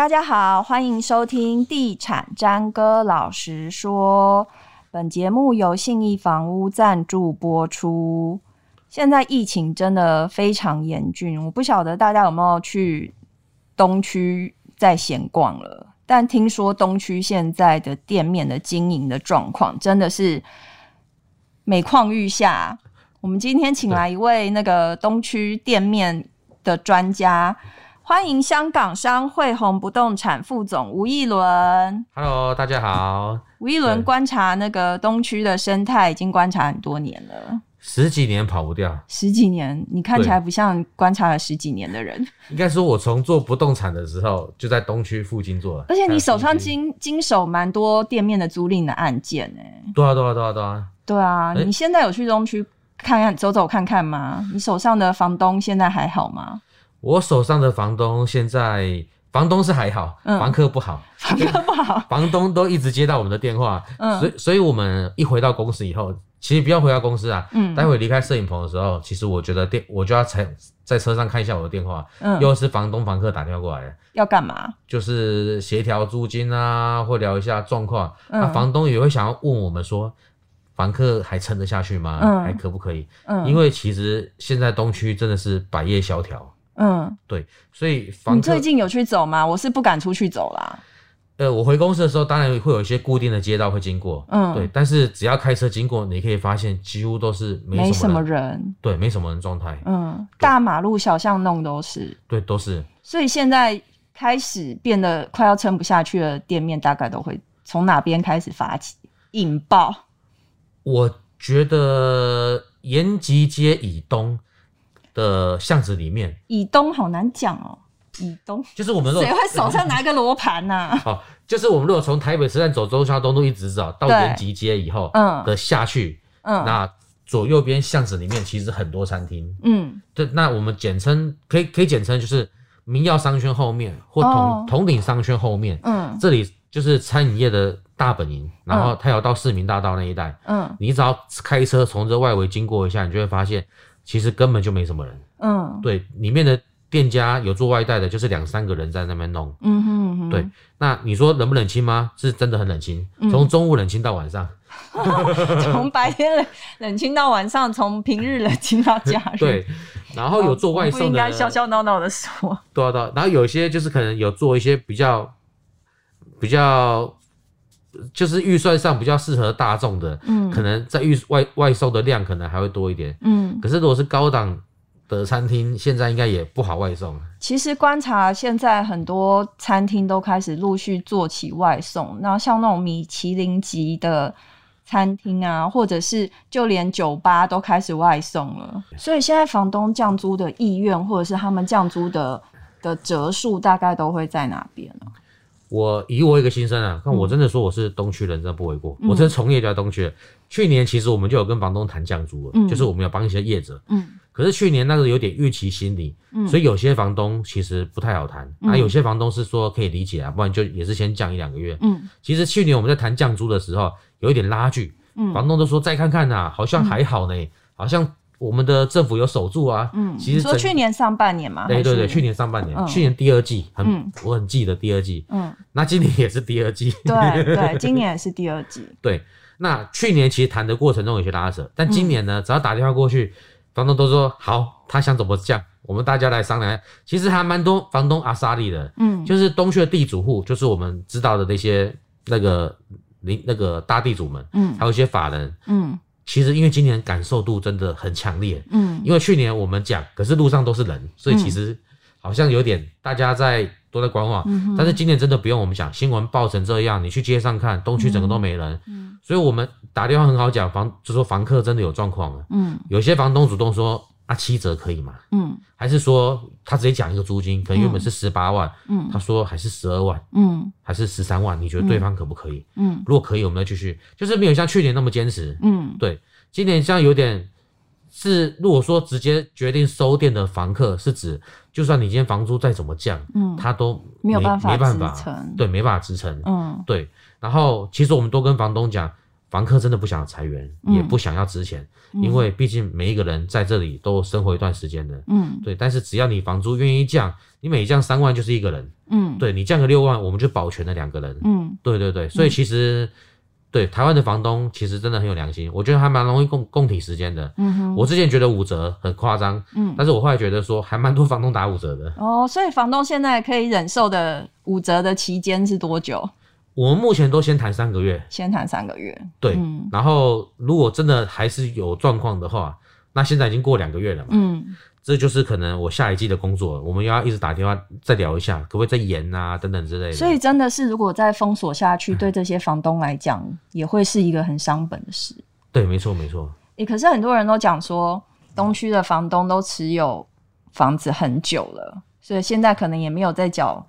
大家好，欢迎收听《地产詹哥老实说》。本节目由信义房屋赞助播出。现在疫情真的非常严峻，我不晓得大家有没有去东区在闲逛了，但听说东区现在的店面的经营的状况真的是每况愈下。我们今天请来一位那个东区店面的专家。欢迎香港商汇鸿不动产副总吴义伦。Hello，大家好。吴义伦观察那个东区的生态已经观察很多年了，十几年跑不掉。十几年，你看起来不像观察了十几年的人。应该说，我从做不动产的时候就在东区附近做了。而且你手上经经手蛮多店面的租赁的案件呢。对啊，对啊，对啊，对啊。对啊，你现在有去东区看看走走看看吗？你手上的房东现在还好吗？我手上的房东现在，房东是还好，嗯、房客不好，房客不好，房东都一直接到我们的电话，嗯，所以所以我们一回到公司以后，其实不要回到公司啊，嗯，待会离开摄影棚的时候，其实我觉得电我就要在在车上看一下我的电话，嗯，又是房东房客打电话过来。的，要干嘛？就是协调租金啊，或聊一下状况，那、嗯、房东也会想要问我们说，房客还撑得下去吗？嗯，还可不可以？嗯，因为其实现在东区真的是百业萧条。嗯，对，所以房你最近有去走吗？我是不敢出去走啦。呃，我回公司的时候，当然会有一些固定的街道会经过，嗯，对。但是只要开车经过，你可以发现几乎都是没什么人，没什么人，对，没什么人状态。嗯，大马路小巷弄都是，对，都是。所以现在开始变得快要撑不下去的店面，大概都会从哪边开始发起引爆？我觉得延吉街以东。的巷子里面，以东好难讲哦。以东。就是我们谁会手上拿一个罗盘呐？好，就是我们如果从台北车站走中山东路一直走到延吉街以后，嗯，的下去，嗯，那左右边巷子里面其实很多餐厅，嗯，对，那我们简称可以可以简称就是明耀商圈后面或统统鼎商圈后面，嗯，这里就是餐饮业的大本营，然后它有到市民大道那一带，嗯，你只要开车从这外围经过一下，你就会发现。其实根本就没什么人，嗯，对，里面的店家有做外带的，就是两三个人在那边弄，嗯哼，嗯哼，对。那你说冷不冷清吗？是真的很冷清，从中午冷清到晚上，从、嗯、白天冷冷清到晚上，从平日冷清到假日。对，然后有做外送的，不应该笑笑闹闹的说。对啊，对啊，然后有些就是可能有做一些比较比较。就是预算上比较适合大众的，嗯，可能在预外外售的量可能还会多一点，嗯，可是如果是高档的餐厅，现在应该也不好外送。其实观察现在很多餐厅都开始陆续做起外送，那像那种米其林级的餐厅啊，或者是就连酒吧都开始外送了。所以现在房东降租的意愿，或者是他们降租的的折数，大概都会在哪边呢？我以我一个心声啊，看我真的说我是东区人，真的不为过。嗯、我这从业就在东区。嗯、去年其实我们就有跟房东谈降租了，嗯、就是我们要帮一些业者。嗯。可是去年那个有点预期心理，嗯。所以有些房东其实不太好谈，那、有些房东是说可以理解啊，不然就也是先降一两个月。嗯。其实去年我们在谈降租的时候，有一点拉锯。嗯。房东都说再看看呐、啊，好像还好呢，嗯、好像。我们的政府有守住啊，嗯，其实你说去年上半年嘛，对对对，去年上半年，嗯、去年第二季，很，嗯、我很记得第二季，嗯，那今年也是第二季，对 对，今年也是第二季，对，那去年其实谈的过程中有些拉扯，但今年呢，嗯、只要打电话过去，房东都说好，他想怎么降，我们大家来商量。其实还蛮多房东阿莎利的，嗯，就是东区的地主户，就是我们知道的那些那个邻那个大地主们，嗯，还有一些法人，嗯。其实因为今年感受度真的很强烈，嗯，因为去年我们讲，可是路上都是人，所以其实好像有点大家在都在观望，嗯，但是今年真的不用我们讲，新闻报成这样，你去街上看，东区整个都没人，嗯，所以我们打电话很好讲，房就说房客真的有状况了，嗯，有些房东主动说。啊，七折可以吗？嗯，还是说他直接讲一个租金，可能原本是十八万，嗯，他说还是十二万，嗯，还是十三万？你觉得对方可不可以？嗯，如果可以，我们再继续，就是没有像去年那么坚持，嗯，对，今年像有点是，如果说直接决定收店的房客，是指就算你今天房租再怎么降，嗯，他都没，没有办法，没办法，对，没办法支撑，嗯，对。然后其实我们都跟房东讲，房客真的不想裁员，嗯、也不想要值钱，嗯、因为毕竟每一个人在这里都生活一段时间的，嗯，对。但是只要你房租愿意降，你每降三万就是一个人，嗯，对你降个六万，我们就保全了两个人，嗯，对对对。所以其实、嗯、对台湾的房东其实真的很有良心，我觉得还蛮容易共共体时间的。嗯哼，我之前觉得五折很夸张，嗯，但是我后来觉得说还蛮多房东打五折的。哦，所以房东现在可以忍受的五折的期间是多久？我们目前都先谈三个月，先谈三个月，对，嗯、然后如果真的还是有状况的话，那现在已经过两个月了嘛，嗯，这就是可能我下一季的工作，我们要一直打电话再聊一下，可不可以再延啊，等等之类的。所以真的是，如果再封锁下去，对这些房东来讲，也会是一个很伤本的事。对，没错，没错。诶，可是很多人都讲说，东区的房东都持有房子很久了，所以现在可能也没有在缴。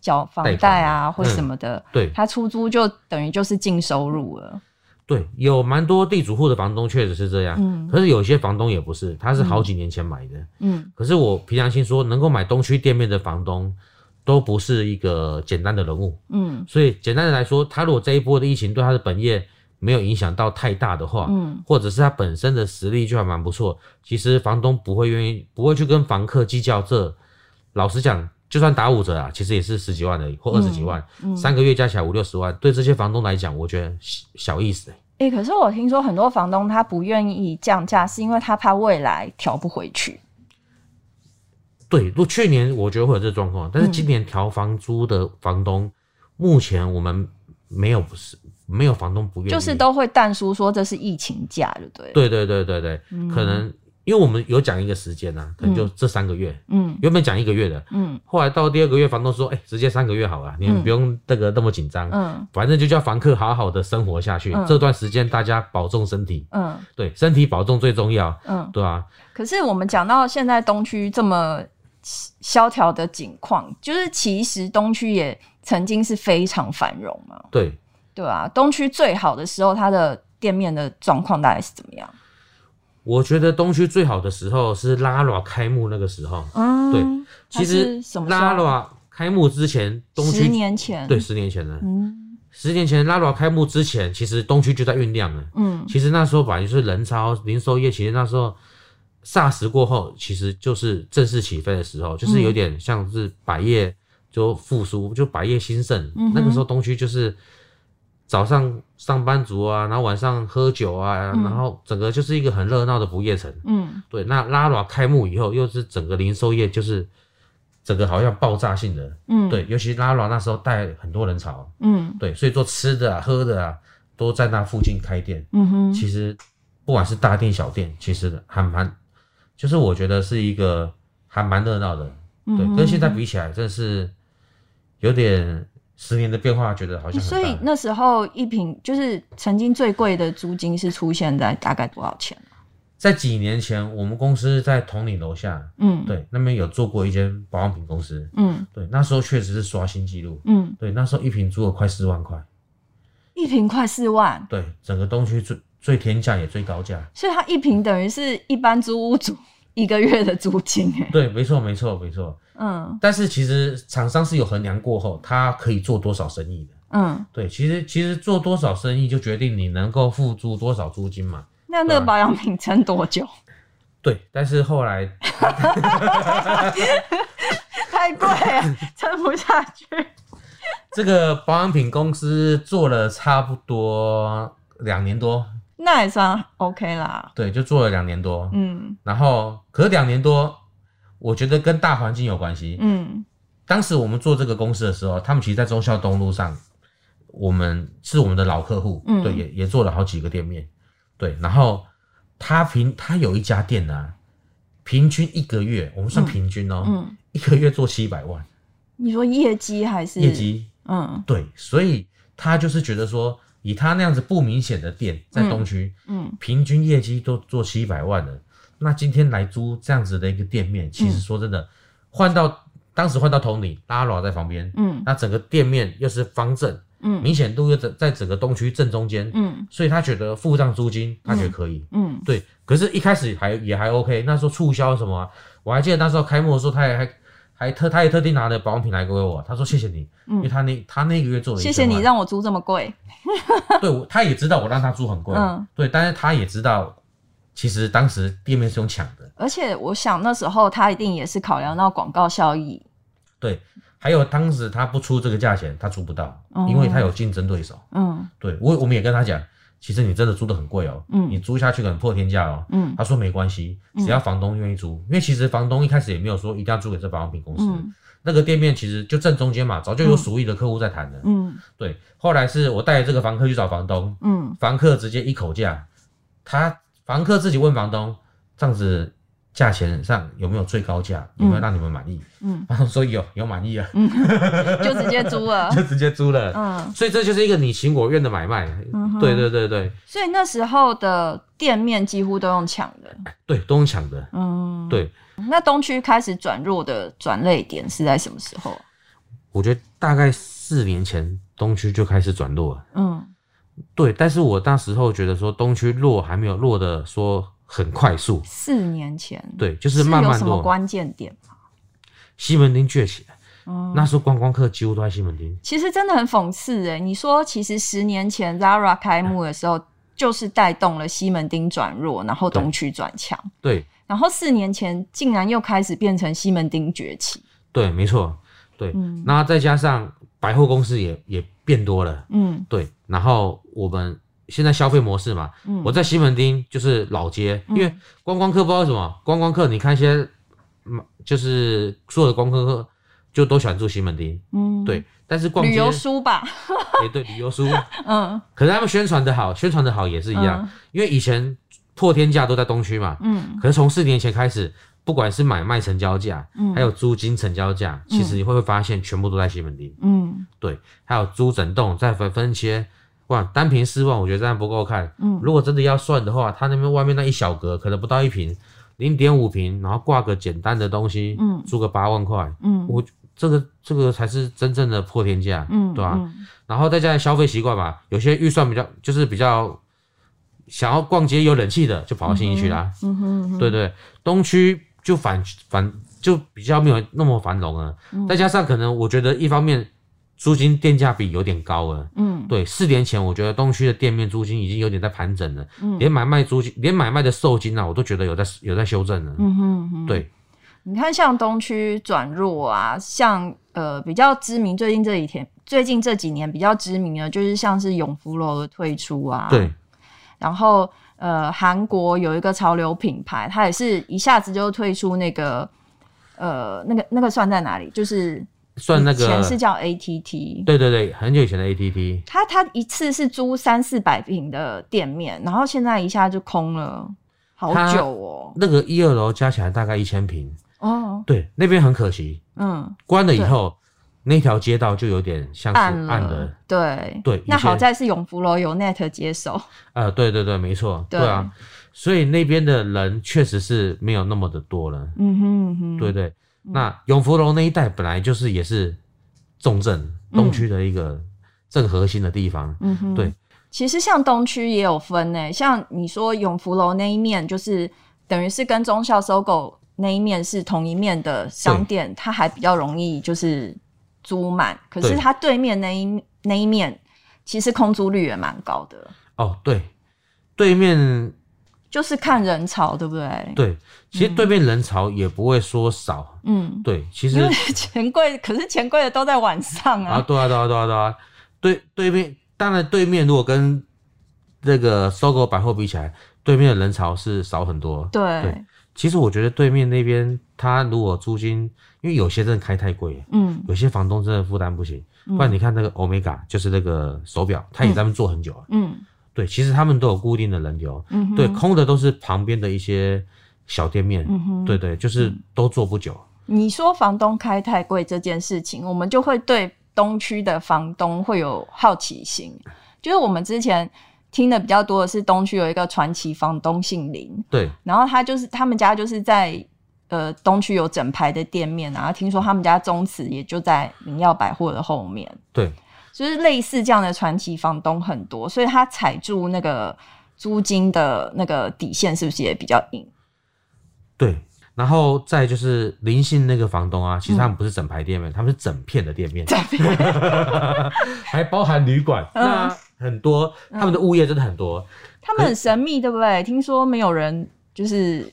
缴房贷啊，或什么的，嗯、对，他出租就等于就是净收入了。对，有蛮多地主户的房东确实是这样，嗯，可是有些房东也不是，他是好几年前买的，嗯。可是我凭良心说，能够买东区店面的房东，都不是一个简单的人物，嗯。所以简单的来说，他如果这一波的疫情对他的本业没有影响到太大的话，嗯，或者是他本身的实力就还蛮不错，其实房东不会愿意，不会去跟房客计较这。老实讲。就算打五折啊，其实也是十几万而已，或二十几万，嗯嗯、三个月加起来五六十万，对这些房东来讲，我觉得小意思、欸。哎、欸，可是我听说很多房东他不愿意降价，是因为他怕未来调不回去。对，如去年我觉得会有这个状况，但是今年调房租的房东，嗯、目前我们没有不是没有房东不愿意，就是都会淡书说这是疫情价，对不对？对对对对对，嗯、可能。因为我们有讲一个时间呐、啊，可能就这三个月。嗯，原本讲一个月的，嗯，后来到第二个月，房东说，哎、欸，直接三个月好了，你们不用这个那么紧张。嗯，反正就叫房客好好的生活下去。嗯、这段时间大家保重身体。嗯，对，身体保重最重要。嗯，对啊。可是我们讲到现在东区这么萧条的景况，就是其实东区也曾经是非常繁荣嘛。对，对啊。东区最好的时候，它的店面的状况大概是怎么样？我觉得东区最好的时候是 LARA 开幕那个时候。嗯，对，其实 LARA 开幕之前，东区十年前，对，十年前了。嗯，十年前 LARA 开幕之前，其实东区就在酝酿了。嗯，其实那时候反正就是人潮、零售业，其实那时候 SARS 过后，其实就是正式起飞的时候，就是有点像是百业就复苏，就百业兴盛。嗯，那个时候东区就是。早上上班族啊，然后晚上喝酒啊，嗯、然后整个就是一个很热闹的不夜城。嗯，对。那 LARA 开幕以后，又是整个零售业就是整个好像爆炸性的。嗯，对。尤其 LARA 那时候带很多人潮。嗯，对。所以做吃的啊、喝的啊，都在那附近开店。嗯哼。其实不管是大店小店，其实还蛮，就是我觉得是一个还蛮热闹的。对，嗯、哼跟现在比起来，真的是有点。十年的变化，觉得好像。所以那时候一平就是曾经最贵的租金是出现在大概多少钱？在几年前，我们公司在同里楼下，嗯，对，那边有做过一间保养品公司，嗯，对，那时候确实是刷新纪录，嗯，对，那时候一平租了快四万块，一平快四万，对，整个东区最最天价也最高价，所以它一平等于是一般租屋主一个月的租金，哎，对，没错，没错，没错。嗯，但是其实厂商是有衡量过后，他可以做多少生意的。嗯，对，其实其实做多少生意就决定你能够付租多少租金嘛。那那个保养品撑多久？对，但是后来 太贵了，撑不下去。这个保养品公司做了差不多两年多，那也算 OK 啦。对，就做了两年多。嗯，然后可是两年多。我觉得跟大环境有关系。嗯，当时我们做这个公司的时候，他们其实，在中孝东路上，我们是我们的老客户。嗯，对，也也做了好几个店面。对，然后他平他有一家店呢、啊，平均一个月，我们算平均哦，嗯，一个月做七百万。你说业绩还是业绩？嗯，对，所以他就是觉得说，以他那样子不明显的店在东区，嗯，平均业绩都做七百万了。那今天来租这样子的一个店面，其实说真的，换、嗯、到当时换到统领，LARA 在旁边，嗯，那整个店面又是方正，嗯，明显度又在在整个东区正中间，嗯，所以他觉得付账租金，他觉得可以，嗯，嗯对。可是，一开始还也还 OK，那时候促销什么、啊，我还记得那时候开幕的时候，他也还还特他也特地拿了保养品来给我，他说谢谢你，嗯、因为他那他那个月做了一谢谢你让我租这么贵。对，他也知道我让他租很贵，嗯，对，但是他也知道，其实当时店面是用抢的，而且我想那时候他一定也是考量到广告效益。对，还有当时他不出这个价钱，他出不到，嗯、因为他有竞争对手。嗯，对我我们也跟他讲，其实你真的租得很贵哦，嗯，你租下去可能破天价哦，嗯，他说没关系，只要房东愿意租，嗯、因为其实房东一开始也没有说一定要租给这保养品公司，嗯、那个店面其实就正中间嘛，早就有熟意的客户在谈的，嗯，对，后来是我带着这个房客去找房东，嗯，房客直接一口价，他房客自己问房东这样子。价钱上有没有最高价？有没有让你们满意？嗯，然后说有，有满意啊，嗯，就直接租了，就直接租了，嗯，所以这就是一个你情我愿的买卖，嗯哼，对对对对。所以那时候的店面几乎都用抢的，对，都用抢的，嗯，对。那东区开始转弱的转捩点是在什么时候？我觉得大概四年前东区就开始转弱了，嗯，对。但是我那时候觉得说东区弱还没有弱的说。很快速，四年前，对，就是慢慢有什么关键点吗？西门町崛起，嗯，那时候观光客几乎都在西门町。其实真的很讽刺哎，你说其实十年前 Zara 开幕的时候，就是带动了西门町转弱，然后东区转强，对。然后四年前竟然又开始变成西门町崛起，对，没错，对。嗯，那再加上百货公司也也变多了，嗯，对。然后我们。现在消费模式嘛，嗯、我在西门町就是老街，嗯、因为观光客不知道为什么，观光客你看一些，就是所有的观光客就都喜欢住西门町，嗯，对。但是逛街旅游书吧，也对，旅游书，嗯。可是他们宣传的好，宣传的好也是一样，嗯、因为以前破天价都在东区嘛，嗯。可是从四年前开始，不管是买卖成交价，嗯，还有租金成交价，其实你会会发现全部都在西门町，嗯，对。还有租整栋再分分切。哇，单瓶四万，我觉得这样不够看。嗯，如果真的要算的话，他那边外面那一小格可能不到一坪，零点五坪，然后挂个简单的东西，嗯，租个八万块，嗯，我这个这个才是真正的破天价，嗯，对吧？嗯，然后再加上消费习惯吧，有些预算比较就是比较想要逛街有冷气的，就跑到新义区啦，嗯哼，嗯哼，对对，东区就反反就比较没有那么繁荣了，嗯，再加上可能我觉得一方面。租金店价比有点高了，嗯，对，四年前我觉得东区的店面租金已经有点在盘整了，嗯，连买卖租金，连买卖的售金啊，我都觉得有在有在修正了，嗯哼，嗯哼，对，你看像东区转弱啊，像呃比较知名，最近这几天，最近这几年比较知名的，就是像是永福楼的退出啊，对，然后呃韩国有一个潮流品牌，它也是一下子就退出那个呃那个那个算在哪里，就是。算那个，以前是叫 ATT，对对对，很久以前的 ATT。他他一次是租三四百平的店面，然后现在一下就空了，好久哦。那个一二楼加起来大概一千平。哦，对，那边很可惜，嗯，关了以后，那条街道就有点像是暗的，对。对。那好在是永福楼有 Net 接手，呃，对对对，没错，对。啊，所以那边的人确实是没有那么的多了，嗯哼哼，对对。那永福楼那一带本来就是也是重镇东区的一个正核心的地方，嗯哼，对。其实像东区也有分诶，像你说永福楼那一面，就是等于是跟忠孝 SOGO 那一面是同一面的商店，它还比较容易就是租满。可是它对面那一那一面，其实空租率也蛮高的。哦，对，对面。就是看人潮，对不对？对，其实对面人潮也不会说少。嗯，对，其实因为 钱柜，可是钱柜的都在晚上啊。啊，对啊，对啊，对啊，对啊。对，对面当然对面如果跟那个 SOGO 百货比起来，对面的人潮是少很多。对，对，其实我觉得对面那边他如果租金，因为有些真的开太贵，嗯，有些房东真的负担不起。不然你看那个 Omega，就是那个手表，他也在那边做很久了，嗯。对，其实他们都有固定的人流，嗯、哼对，空的都是旁边的一些小店面，嗯、哼对对，就是都做不久。你说房东开太贵这件事情，我们就会对东区的房东会有好奇心，就是我们之前听的比较多的是东区有一个传奇房东姓林，对，然后他就是他们家就是在呃东区有整排的店面，然后听说他们家宗祠也就在明耀百货的后面，对。就是类似这样的传奇房东很多，所以他踩住那个租金的那个底线是不是也比较硬？对，然后再就是林姓那个房东啊，其实他们不是整排店面，嗯、他们是整片的店面，整片 还包含旅馆，嗯、那很多他们的物业真的很多，他们很神秘，对不对？听说没有人就是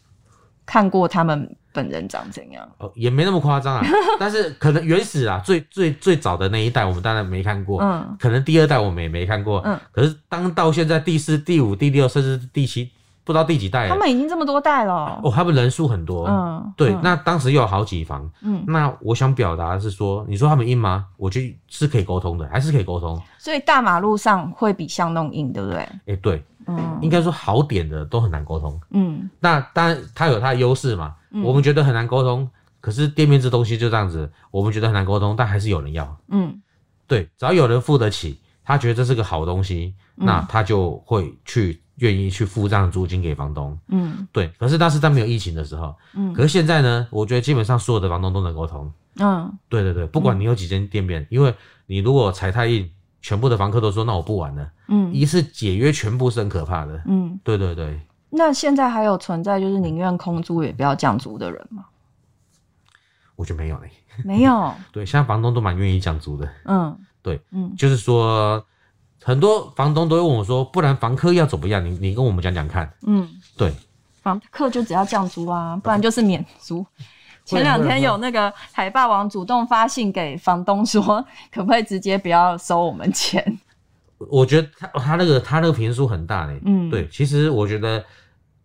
看过他们本人长怎样，哦，也没那么夸张啊，但是可能原始啊，最最最早的那一代我们当然没看过，嗯，可能第二代我们也没看过，嗯，可是当到现在第四、第五、第六，甚至第七。不知道第几代了，他们已经这么多代了。哦，他们人数很多，嗯，对，嗯、那当时又有好几房，嗯，那我想表达的是说，你说他们硬吗？我觉得是可以沟通的，还是可以沟通。所以大马路上会比巷弄硬，对不对？哎、欸，对，嗯，应该说好点的都很难沟通，嗯，那当然他有他的优势嘛，嗯、我们觉得很难沟通，可是店面这东西就这样子，我们觉得很难沟通，但还是有人要，嗯，对，只要有人付得起，他觉得这是个好东西，那他就会去。愿意去付这样的租金给房东，嗯，对。可是当时在没有疫情的时候，嗯，可是现在呢，我觉得基本上所有的房东都能沟通，嗯，对对对，不管你有几间店面，嗯、因为你如果踩太硬，全部的房客都说那我不玩了，嗯，一次解约全部是很可怕的，嗯，对对对。那现在还有存在就是宁愿空租也不要降租的人吗？我觉得没有嘞，没有。对，现在房东都蛮愿意降租的，嗯，对，嗯，就是说。很多房东都会问我说：“不然房客要怎么样？你你跟我们讲讲看。”嗯，对，房客就只要降租啊，不然就是免租。前两天有那个海霸王主动发信给房东说，可不可以直接不要收我们钱？我觉得他他那个他那个评数很大嘞。嗯，对，其实我觉得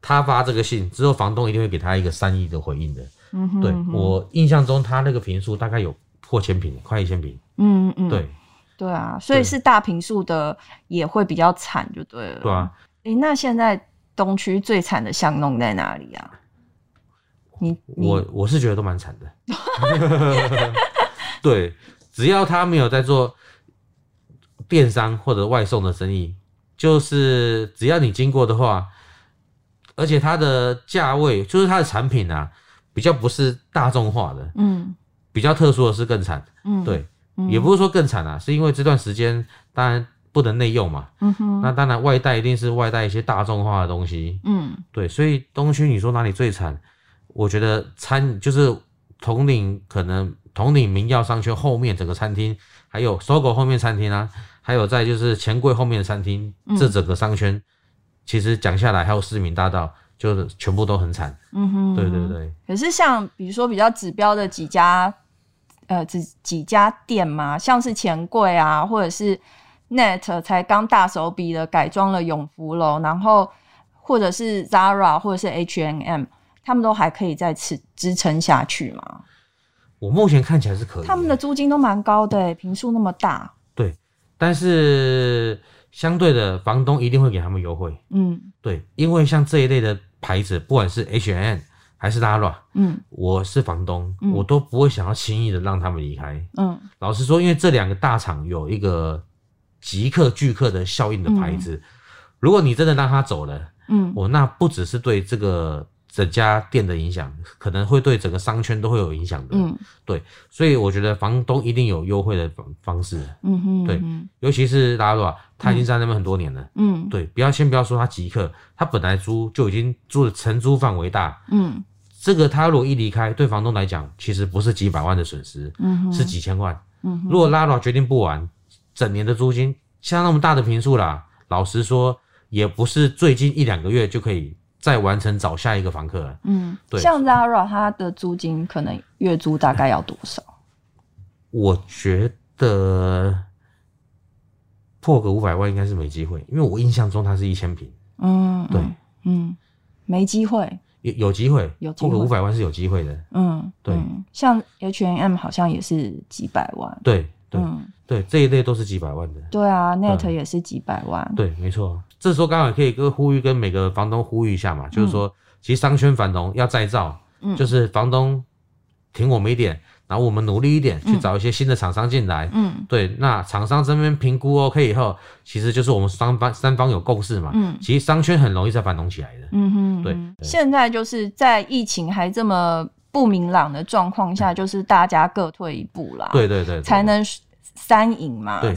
他发这个信之后，房东一定会给他一个善意的回应的。嗯哼，对，我印象中他那个评数大概有破千平，快一千平。嗯嗯，对。对啊，所以是大平数的也会比较惨，就对了。对啊，诶，那现在东区最惨的巷弄在哪里啊？你，你我我是觉得都蛮惨的。对，只要他没有在做电商或者外送的生意，就是只要你经过的话，而且它的价位，就是它的产品啊，比较不是大众化的，嗯，比较特殊的是更惨，嗯，对。也不是说更惨啊，是因为这段时间当然不能内用嘛，嗯哼，那当然外带一定是外带一些大众化的东西，嗯，对，所以东区你说哪里最惨？我觉得餐就是统领可能统领民耀商圈后面整个餐厅，还有 SOGO 后面餐厅啊，还有在就是钱柜后面的餐厅，这整个商圈其实讲下来还有市民大道，就是全部都很惨，嗯哼，对对对。可是像比如说比较指标的几家。呃，几几家店嘛，像是钱柜啊，或者是 Net 才刚大手笔的改装了永福楼，然后或者是 Zara 或者是 H&M，他们都还可以再次支撑下去吗？我目前看起来是可以，他们的租金都蛮高的，平数那么大。对，但是相对的，房东一定会给他们优惠。嗯，对，因为像这一类的牌子，不管是 H&M。还是 Zara，嗯，我是房东，嗯、我都不会想要轻易的让他们离开。嗯，老实说，因为这两个大厂有一个即刻拒客的效应的牌子，嗯、如果你真的让他走了，嗯，我那不只是对这个整家店的影响，可能会对整个商圈都会有影响的。嗯，对，所以我觉得房东一定有优惠的方方式。嗯哼，对，尤其是 Zara，他已经在那边很多年了。嗯，对，不要先不要说他即刻，他本来租就已经租的承租范围大。嗯。这个他如果一离开，对房东来讲，其实不是几百万的损失，嗯、是几千万。嗯、如果 Zara 决定不玩，整年的租金像那么大的平数啦，老实说，也不是最近一两个月就可以再完成找下一个房客了。嗯，对。像 Zara 它的租金可能月租大概要多少？我觉得破个五百万应该是没机会，因为我印象中它是一千平。嗯，对，嗯，没机会。有有机会，破个五百万是有机会的。嗯，对，像 H&M 好像也是几百万。对对对，这一类都是几百万的。对啊，Net 也是几百万。对，没错。这时候刚好可以跟呼吁，跟每个房东呼吁一下嘛，就是说，其实商圈繁荣要再造，就是房东挺我们一点。然后我们努力一点，去找一些新的厂商进来。嗯，对，那厂商这边评估 OK 以后，其实就是我们三方三方有共识嘛。嗯，其实商圈很容易再繁荣起来的。嗯哼，对。现在就是在疫情还这么不明朗的状况下，就是大家各退一步啦。对对对，才能三赢嘛。对。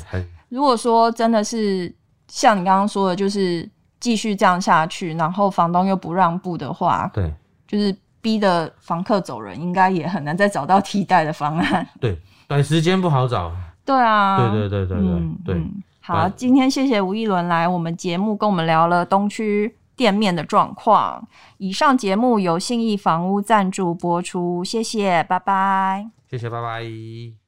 如果说真的是像你刚刚说的，就是继续这样下去，然后房东又不让步的话，对，就是逼的房客走人，应该也很难再找到替代的方案。对，短时间不好找。对啊，对对对对对、嗯、对。好，今天谢谢吴一伦来我们节目，跟我们聊了东区店面的状况。以上节目由信义房屋赞助播出，谢谢，拜拜。谢谢，拜拜。